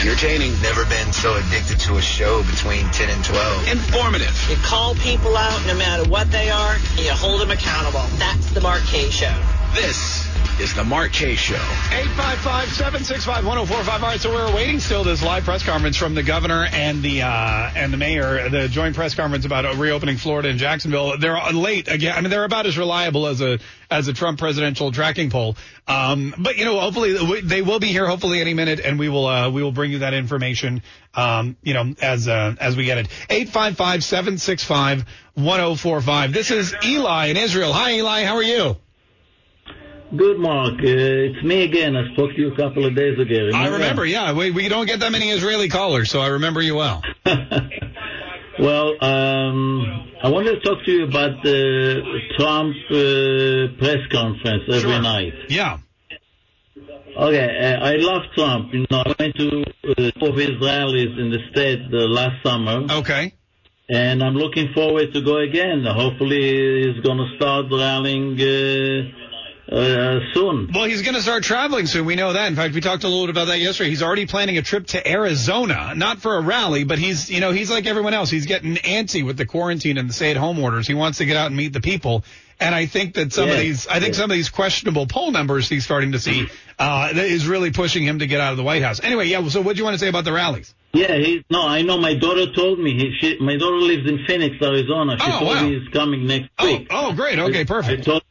Speaker 2: Entertaining.
Speaker 3: Never been so addicted to a show between 10 and 12.
Speaker 2: Informative.
Speaker 4: You call people out no matter what they are, and you hold them accountable. That's the Mark Kaye Show.
Speaker 2: This is the Mark Kaye Show.
Speaker 1: 855-765-1045. All right, so we're awaiting still this live press conference from the governor and the uh, and the mayor, the joint press conference about uh, reopening Florida and Jacksonville. They're late again. I mean, they're about as reliable as a as a Trump presidential tracking poll. Um, but you know, hopefully they will be here. Hopefully any minute, and we will uh, we will bring you that information. Um, you know, as uh, as we get it. 855-765-1045. This is Eli in Israel. Hi, Eli. How are you?
Speaker 15: Good, Mark. Uh, it's me again. I spoke to you a couple of days ago.
Speaker 1: I remember, yeah. We, we don't get that many Israeli callers, so I remember you well.
Speaker 15: Well, um, I wanted to talk to you about the Trump uh, press conference every
Speaker 1: Sure.
Speaker 15: night.
Speaker 1: Yeah.
Speaker 15: Okay, uh, I love Trump. You know, I went to uh, four rallies in the state uh, last summer.
Speaker 1: Okay.
Speaker 15: And I'm looking forward to go again. Hopefully, he's going to start rallying uh, uh, soon.
Speaker 1: Well, he's going to start traveling soon. We know that. In fact, we talked a little bit about that yesterday. He's already planning a trip to Arizona, not for a rally, but he's, you know, he's like everyone else. He's getting antsy with the quarantine and the stay-at-home orders. He wants to get out and meet the people. And I think that some of these, I think some of these questionable poll numbers he's starting to see, uh, is really pushing him to get out of the White House. Anyway, yeah. So, what do you want to say about the rallies?
Speaker 15: Yeah, he, no, I know. My daughter told me. He, she, my daughter lives in Phoenix, Arizona. She
Speaker 1: Oh,
Speaker 15: told
Speaker 1: wow.
Speaker 15: me he's coming next week.
Speaker 1: Oh, great. Okay, perfect.
Speaker 15: I told.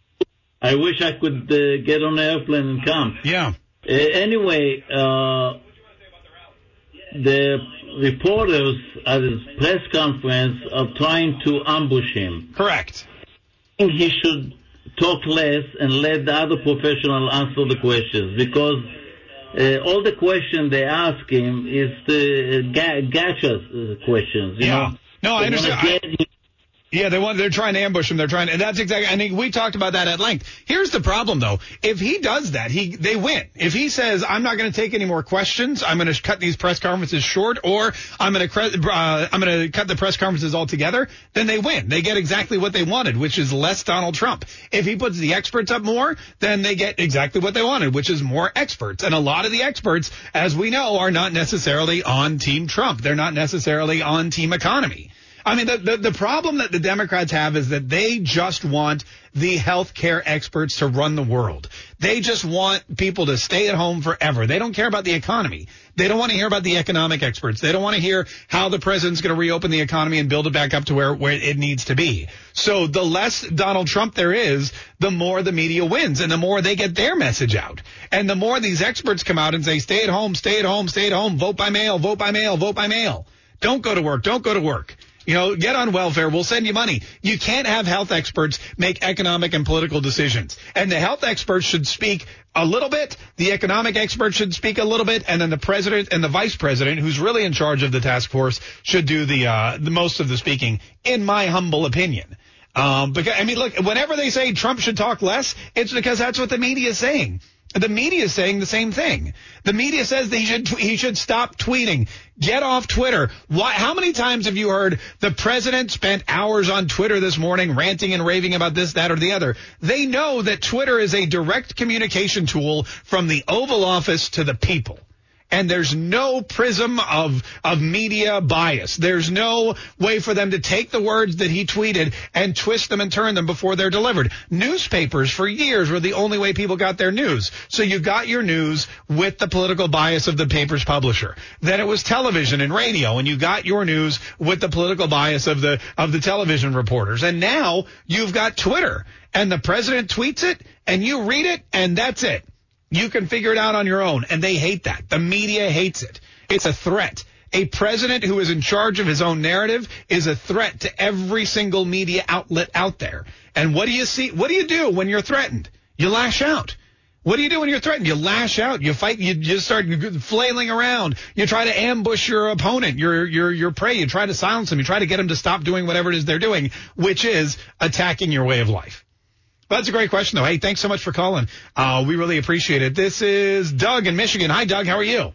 Speaker 15: I wish I could uh, get on an airplane and come.
Speaker 1: Yeah.
Speaker 15: Uh, anyway, uh, the reporters at his press conference are trying to ambush him.
Speaker 1: Correct.
Speaker 15: I think he should talk less and let the other professional answer the questions because uh, all the questions they ask him is the ga- gotcha uh, questions. You
Speaker 1: Yeah.
Speaker 15: know?
Speaker 1: No, I understand.
Speaker 15: him-
Speaker 1: Yeah, they want, they're trying to ambush him. They're trying, and that's exactly, I think we talked about that at length. Here's the problem though. If he does that, he, they win. If he says, I'm not going to take any more questions, I'm going to cut these press conferences short, or I'm going to, uh, I'm going to cut the press conferences altogether, then they win. They get exactly what they wanted, which is less Donald Trump. If he puts the experts up more, then they get exactly what they wanted, which is more experts. And a lot of the experts, as we know, are not necessarily on Team Trump. They're not necessarily on Team Economy. I mean, the, the, the problem that the Democrats have is that they just want the healthcare experts to run the world. They just want people to stay at home forever. They don't care about the economy. They don't want to hear about the economic experts. They don't want to hear how the president's going to reopen the economy and build it back up to where, where it needs to be. So the less Donald Trump there is, the more the media wins and the more they get their message out. And the more these experts come out and say, stay at home, stay at home, stay at home, vote by mail, vote by mail, vote by mail. Don't go to work. Don't go to work. You know, get on welfare. We'll send you money. You can't have health experts make economic and political decisions. And the health experts should speak a little bit. The economic experts should speak a little bit. And then the president and the vice president, who's really in charge of the task force, should do the, uh, the most of the speaking, in my humble opinion. Um, because, I mean, look, whenever they say Trump should talk less, it's because that's what the media is saying. The media is saying the same thing. The media says that he should he should stop tweeting. Get off Twitter. Why? How many times have you heard the president spent hours on Twitter this morning ranting and raving about this, that, or the other? They know that Twitter is a direct communication tool from the Oval Office to the people and there's no prism of of media bias. There's no way for them to take the words that he tweeted and twist them and turn them before they're delivered. Newspapers for years were the only way people got their news. So you got your news with the political bias of the paper's publisher. Then it was television and radio and you got your news with the political bias of the of the television reporters. And now you've got Twitter and the president tweets it and you read it and that's it. You can figure it out on your own. And they hate that. The media hates it. It's a threat. A president who is in charge of his own narrative is a threat to every single media outlet out there. And what do you see? What do you do when you're threatened? You lash out. What do you do when you're threatened? You lash out. You fight. You just start flailing around. You try to ambush your opponent, your your your prey. You try to silence them. You try to get them to stop doing whatever it is they're doing, which is attacking your way of life. That's a great question, though. Hey, thanks so much for calling. Uh, we really appreciate it. This is Doug in Michigan. Hi, Doug. How are you?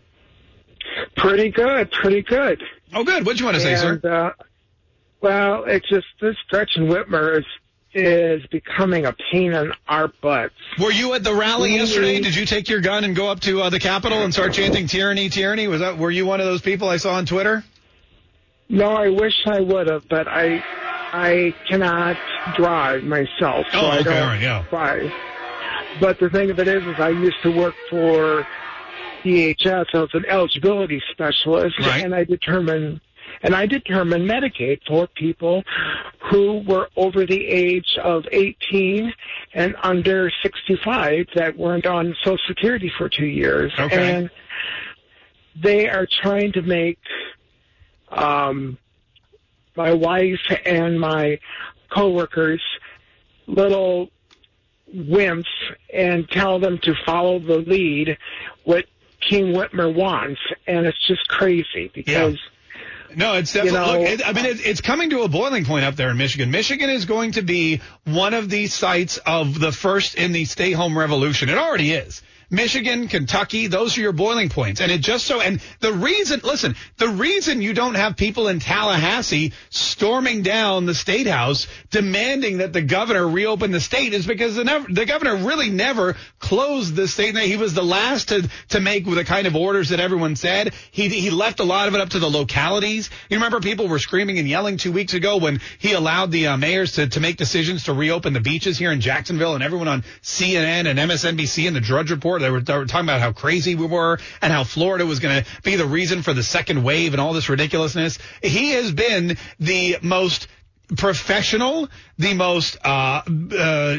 Speaker 16: Pretty good, pretty good.
Speaker 1: Oh, good. What'd you want to say, sir?
Speaker 16: Uh, well, it's just this Gretchen Whitmer is is becoming a pain in our butts.
Speaker 1: Were you at the rally yesterday? Did you take your gun and go up to uh, the Capitol and start chanting tyranny, tyranny? Was that were you one of those people I saw on Twitter?
Speaker 16: No, I wish I would have, but I I cannot drive myself, so
Speaker 1: Oh,
Speaker 16: I
Speaker 1: okay,
Speaker 16: don't
Speaker 1: all right, yeah.
Speaker 16: drive. But the thing of it is, is I used to work for DHS. I was an eligibility specialist,
Speaker 1: Right.
Speaker 16: and I determined and I determined Medicaid for people who were over the age of 18 and under 65 that weren't on Social Security for two years.
Speaker 1: Okay.
Speaker 16: And they are trying to make um, my wife and my coworkers little wimps and tell them to follow the lead what King Whitmer wants, and it's just crazy because.
Speaker 1: No, it's
Speaker 16: You
Speaker 1: definitely.
Speaker 16: know,
Speaker 1: look, it, I mean, it, it's coming to a boiling point up there in Michigan. Michigan is going to be one of the sites of the first in the stay home revolution. It already is. Michigan, Kentucky, those are your boiling points. And it just so, and the reason, listen, the reason you don't have people in Tallahassee storming down the state house demanding that the governor reopen the state is because the, never, the governor really never closed the state. He was the last to, to make the kind of orders that everyone said. He, he left a lot of it up to the localities. You remember people were screaming and yelling two weeks ago when he allowed the uh, mayors to, to make decisions to reopen the beaches here in Jacksonville and everyone on CNN and MSNBC and the Drudge Report, they were, they were talking about how crazy we were and how Florida was going to be the reason for the second wave and all this ridiculousness. He has been the most professional, the most uh, uh,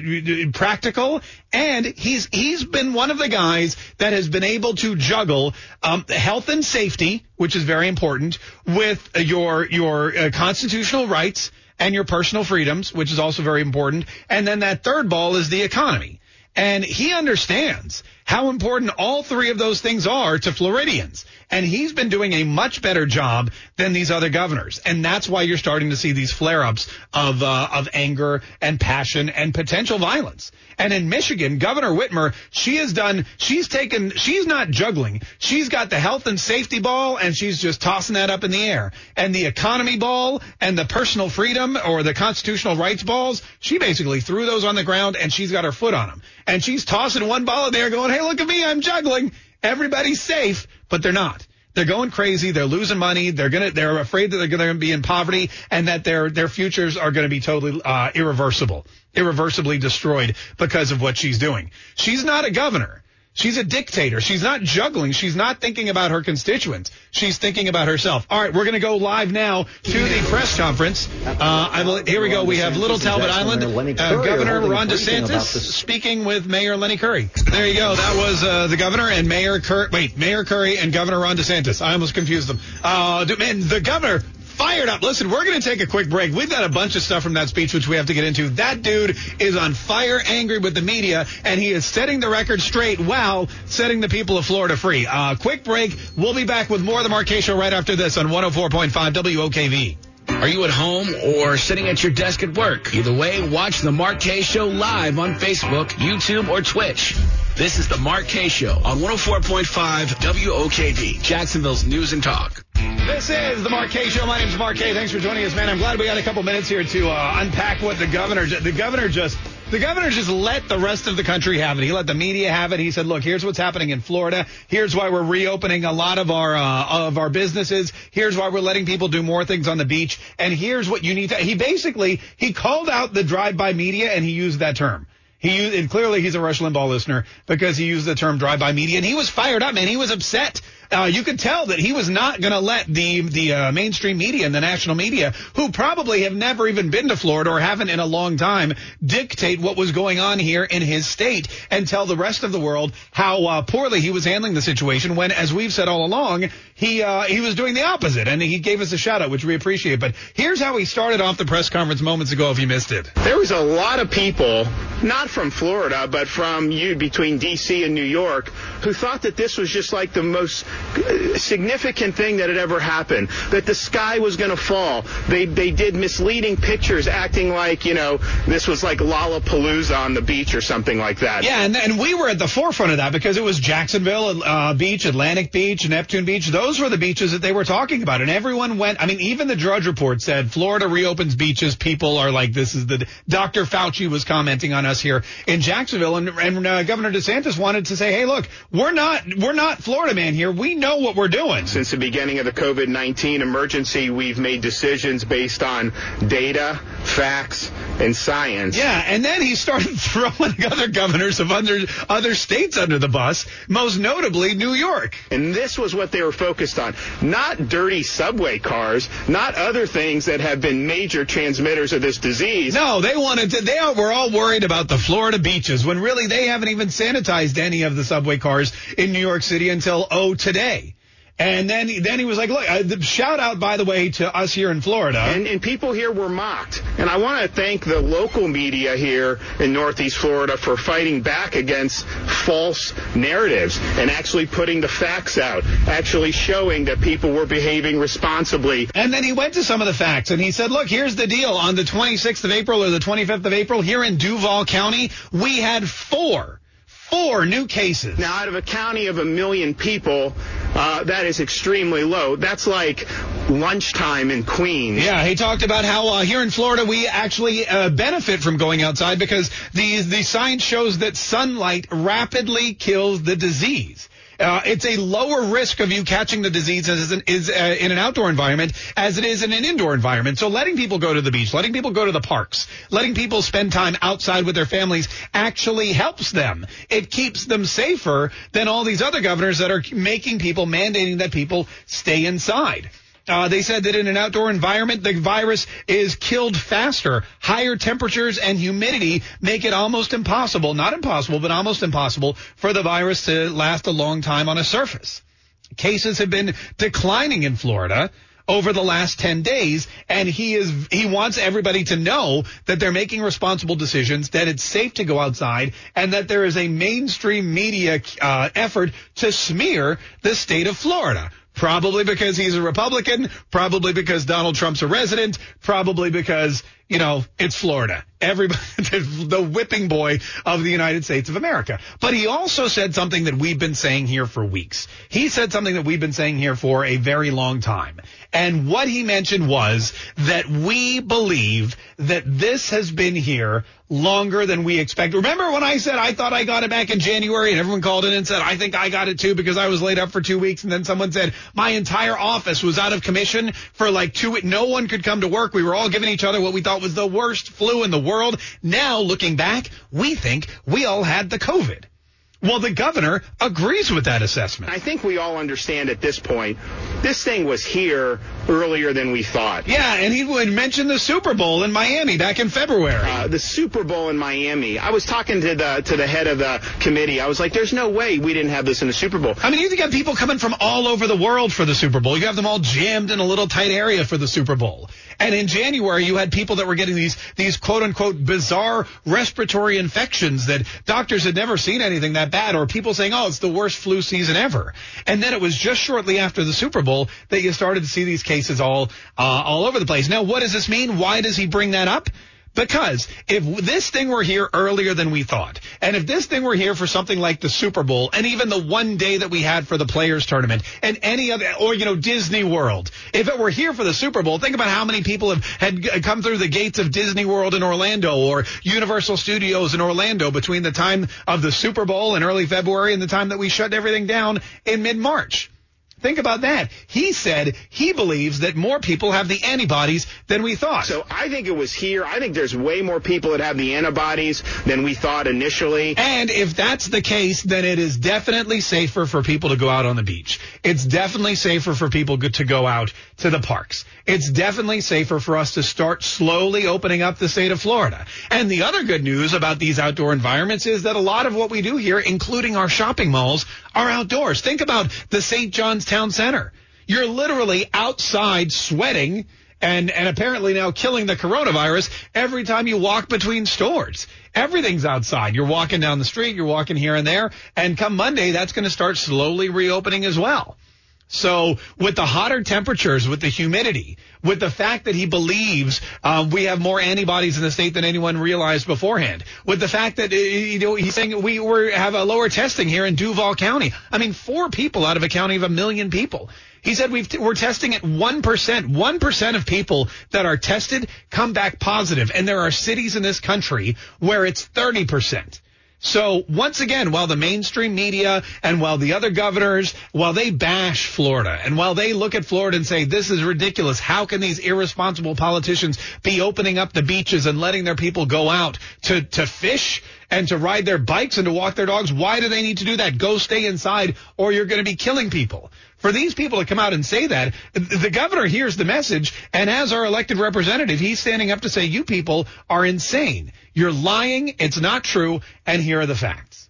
Speaker 1: practical, and he's he's been one of the guys that has been able to juggle um, health and safety, which is very important, with your your uh, constitutional rights and your personal freedoms, which is also very important, and then that third ball is the economy. And he understands how important all three of those things are to Floridians. And he's been doing a much better job than these other governors. And that's why you're starting to see these flare ups of, uh, of anger and passion and potential violence. And in Michigan, Governor Whitmer, she has done, she's taken, she's not juggling. She's got the health and safety ball and she's just tossing that up in the air. And the economy ball and the personal freedom or the constitutional rights balls, she basically threw those on the ground and she's got her foot on them. And she's tossing one ball in there going, hey, look at me, I'm juggling. Everybody's safe, but they're not. They're going crazy. They're losing money. They're gonna. They're afraid that they're to be in poverty and that their their futures are to be totally uh, irreversible, irreversibly destroyed because of what she's doing. She's not a governor. She's a dictator. She's not juggling. She's not thinking about her constituents. She's thinking about herself. All right, we're going to go live now to the press conference. Uh, here we go. We have Little Talbot Island. Uh, Governor Ron DeSantis speaking with Mayor Lenny Curry. There you go. That was uh, the governor and Mayor Curry. Wait, Mayor Curry and Governor Ron DeSantis. I almost confused them. Uh, man, the governor fired up. Listen, we're going to take a quick break. We've got a bunch of stuff from that speech which we have to get into. That dude is on fire, angry with the media, and he is setting the record straight while setting the people of Florida free. Uh, quick break. We'll be back with more of the Kaye Show right after this on 104.5 WOKV.
Speaker 2: Are you at home or sitting at your desk at work? Either way, watch the Mark Kaye Show live on Facebook, YouTube, or Twitch. This is the Mark Kaye Show on 104.5 WOKV, Jacksonville's News and Talk.
Speaker 1: This is the Mark Kaye Show. My name is Mark Kaye. Thanks for joining us, man. I'm glad we got a couple minutes here to uh, unpack what the governor. The governor just. The governor just let the rest of the country have it. He let the media have it. He said, "Look, here's what's happening in Florida. Here's why we're reopening a lot of our uh, of our businesses. Here's why we're letting people do more things on the beach. And here's what you need to." He basically he called out the drive-by media and he used that term. He used, and clearly he's a Rush Limbaugh listener because he used the term drive-by media and he was fired up, man. He was upset. Uh, you could tell that he was not going to let the the uh, mainstream media and the national media, who probably have never even been to Florida or haven't in a long time, dictate what was going on here in his state and tell the rest of the world how uh, poorly he was handling the situation. When, as we've said all along, he uh, he was doing the opposite, and he gave us a shout out, which we appreciate. But here's how he started off the press conference moments ago. If you missed it,
Speaker 17: there was a lot of people, not from Florida, but from you between D.C. and New York, who thought that this was just like the most significant thing that had ever happened. That the sky was going to fall. They they did misleading pictures, acting like you know this was like Lollapalooza on the beach or something like that.
Speaker 1: Yeah, and and we were at the forefront of that because it was Jacksonville uh, Beach, Atlantic Beach, Neptune Beach. Those were the beaches that they were talking about, and everyone went. I mean, even the Drudge Report said Florida reopens beaches. People are like, this is the Dr. Fauci was commenting on us here in Jacksonville, and, and uh, Governor DeSantis wanted to say, hey, look, we're not we're not Florida man here. We know what we're doing.
Speaker 17: Since the beginning of the COVID 19 emergency, we've made decisions based on data, facts, and science.
Speaker 1: Yeah, and then he started throwing other governors of other, other states under the bus, most notably New York.
Speaker 17: And this was what they were focused on. Not dirty subway cars, not other things that have been major transmitters of this disease.
Speaker 1: No, they wanted to, they were all worried about the Florida beaches when really they haven't even sanitized any of the subway cars in New York City until, oh, today. And then, then he was like, look, uh, the shout out, by the way, to us here in Florida.
Speaker 17: And, and people here were mocked. And I want to thank the local media here in Northeast Florida for fighting back against false narratives and actually putting the facts out, actually showing that people were behaving responsibly.
Speaker 1: And then he went to some of the facts and he said, look, here's the deal. On the 26th of April or the 25th of April here in Duval County, we had four four new cases.
Speaker 17: Now, out of a county of a million people, uh, that is extremely low. That's like lunchtime in Queens.
Speaker 1: Yeah, he talked about how uh, here in Florida we actually uh, benefit from going outside because the the science shows that sunlight rapidly kills the disease. Uh, it's a lower risk of you catching the disease as an, is uh, in an outdoor environment as it is in an indoor environment. So letting people go to the beach, letting people go to the parks, letting people spend time outside with their families actually helps them. It keeps them safer than all these other governors that are making people mandating that people stay inside. Uh, they said that in an outdoor environment, the virus is killed faster. Higher temperatures and humidity make it almost impossible, not impossible, but almost impossible for the virus to last a long time on a surface. Cases have been declining in Florida over the last 10 days and he is he wants everybody to know that they're making responsible decisions that it's safe to go outside and that there is a mainstream media uh, effort to smear the state of Florida Probably because he's a Republican, probably because Donald Trump's a resident, probably because, you know, it's Florida. Everybody, the whipping boy of the United States of America. But he also said something that we've been saying here for weeks. He said something that we've been saying here for a very long time. And what he mentioned was that we believe that this has been here longer than we expect. Remember when I said I thought I got it back in January and everyone called in and said, I think I got it too because I was laid up for two weeks. And then someone said my entire office was out of commission for like two, no one could come to work. We were all giving each other what we thought was the worst flu in the world. Now looking back, we think we all had the COVID. Well, the governor agrees with that assessment.
Speaker 17: I think we all understand at this point, this thing was here earlier than we thought.
Speaker 1: Yeah, and he would mention the Super Bowl in Miami back in February.
Speaker 17: Uh, the Super Bowl in Miami. I was talking to the to the head of the committee. I was like, "There's no way we didn't have this in the Super Bowl."
Speaker 1: I mean, you got people coming from all over the world for the Super Bowl. You have them all jammed in a little tight area for the Super Bowl. And in January, you had people that were getting these these quote unquote bizarre respiratory infections that doctors had never seen anything that bad, or people saying, "Oh, it's the worst flu season ever." And then it was just shortly after the Super Bowl that you started to see these cases all uh, all over the place. Now, what does this mean? Why does he bring that up? Because if this thing were here earlier than we thought, and if this thing were here for something like the Super Bowl, and even the one day that we had for the Players Tournament, and any other, or you know, Disney World, if it were here for the Super Bowl, think about how many people have had come through the gates of Disney World in Orlando or Universal Studios in Orlando between the time of the Super Bowl in early February and the time that we shut everything down in mid March. Think about that. He said he believes that more people have the antibodies than we thought.
Speaker 17: So I think it was here. I think there's way more people that have the antibodies than we thought initially.
Speaker 1: And if that's the case, then it is definitely safer for people to go out on the beach. It's definitely safer for people to go out to the parks. It's definitely safer for us to start slowly opening up the state of Florida. And the other good news about these outdoor environments is that a lot of what we do here, including our shopping malls, are outdoors. Think about the St. John's Town Center. You're literally outside sweating and, and apparently now killing the coronavirus every time you walk between stores. Everything's outside. You're walking down the street, you're walking here and there, and come Monday, that's going to start slowly reopening as well. So with the hotter temperatures, with the humidity, with the fact that he believes um, we have more antibodies in the state than anyone realized beforehand, with the fact that uh, you know he's saying we were have a lower testing here in Duval County. I mean, four people out of a county of a million people. He said we are testing at 1%. 1% of people that are tested come back. And there are cities in this country where it's 30%. So once again, while the mainstream media and while the other governors, while they bash Florida and while they look at Florida and say, this is ridiculous. How can these irresponsible politicians be opening up the beaches and letting their people go out to, to fish and to ride their bikes and to walk their dogs? Why do they need to do that? Go stay inside or you're going to be killing people. For these people to come out and say that, the governor hears the message, and as our elected representative, he's standing up to say, you people are insane. You're lying. It's not true. And here are the facts.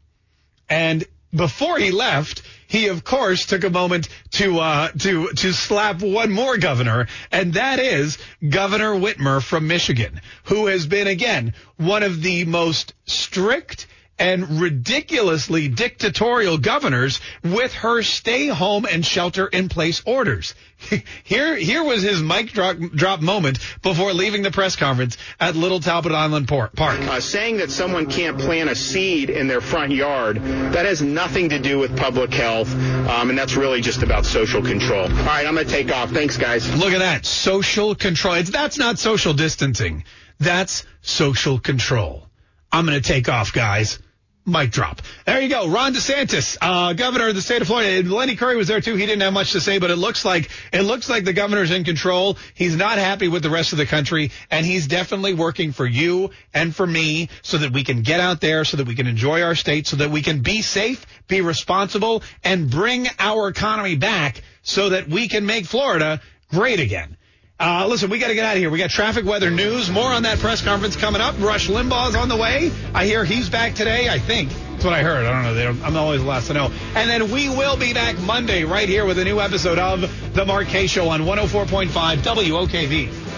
Speaker 1: And before he left, he of course took a moment to uh, to to slap one more governor, and that is Governor Whitmer from Michigan, who has been again one of the most strict and ridiculously dictatorial governors with her stay home and shelter in place orders. Here, here was his mic drop, drop moment before leaving the press conference at Little Talbot Island Park.
Speaker 17: Uh, saying that someone can't plant a seed in their front yard, that has nothing to do with public health, um, and that's really just about social control. All right, I'm going to take off. Thanks, guys.
Speaker 1: Look at that. Social control. It's, that's not social distancing. That's social control. I'm going to take off, guys. Mic drop. There you go. Ron DeSantis, uh, governor of the state of Florida. Lenny Curry was there too. He didn't have much to say, but it looks like it looks like the governor's in control. He's not happy with the rest of the country, and he's definitely working for you and for me so that we can get out there, so that we can enjoy our state, so that we can be safe, be responsible, and bring our economy back so that we can make Florida great again. Uh, listen, we got to get out of here. We got traffic, weather, news. More on that press conference coming up. Rush Limbaugh's on the way. I hear he's back today. I think that's what I heard. I don't know. Don't, I'm always the last to know. And then we will be back Monday right here with a new episode of the Kaye Show on 104.5 WOKV.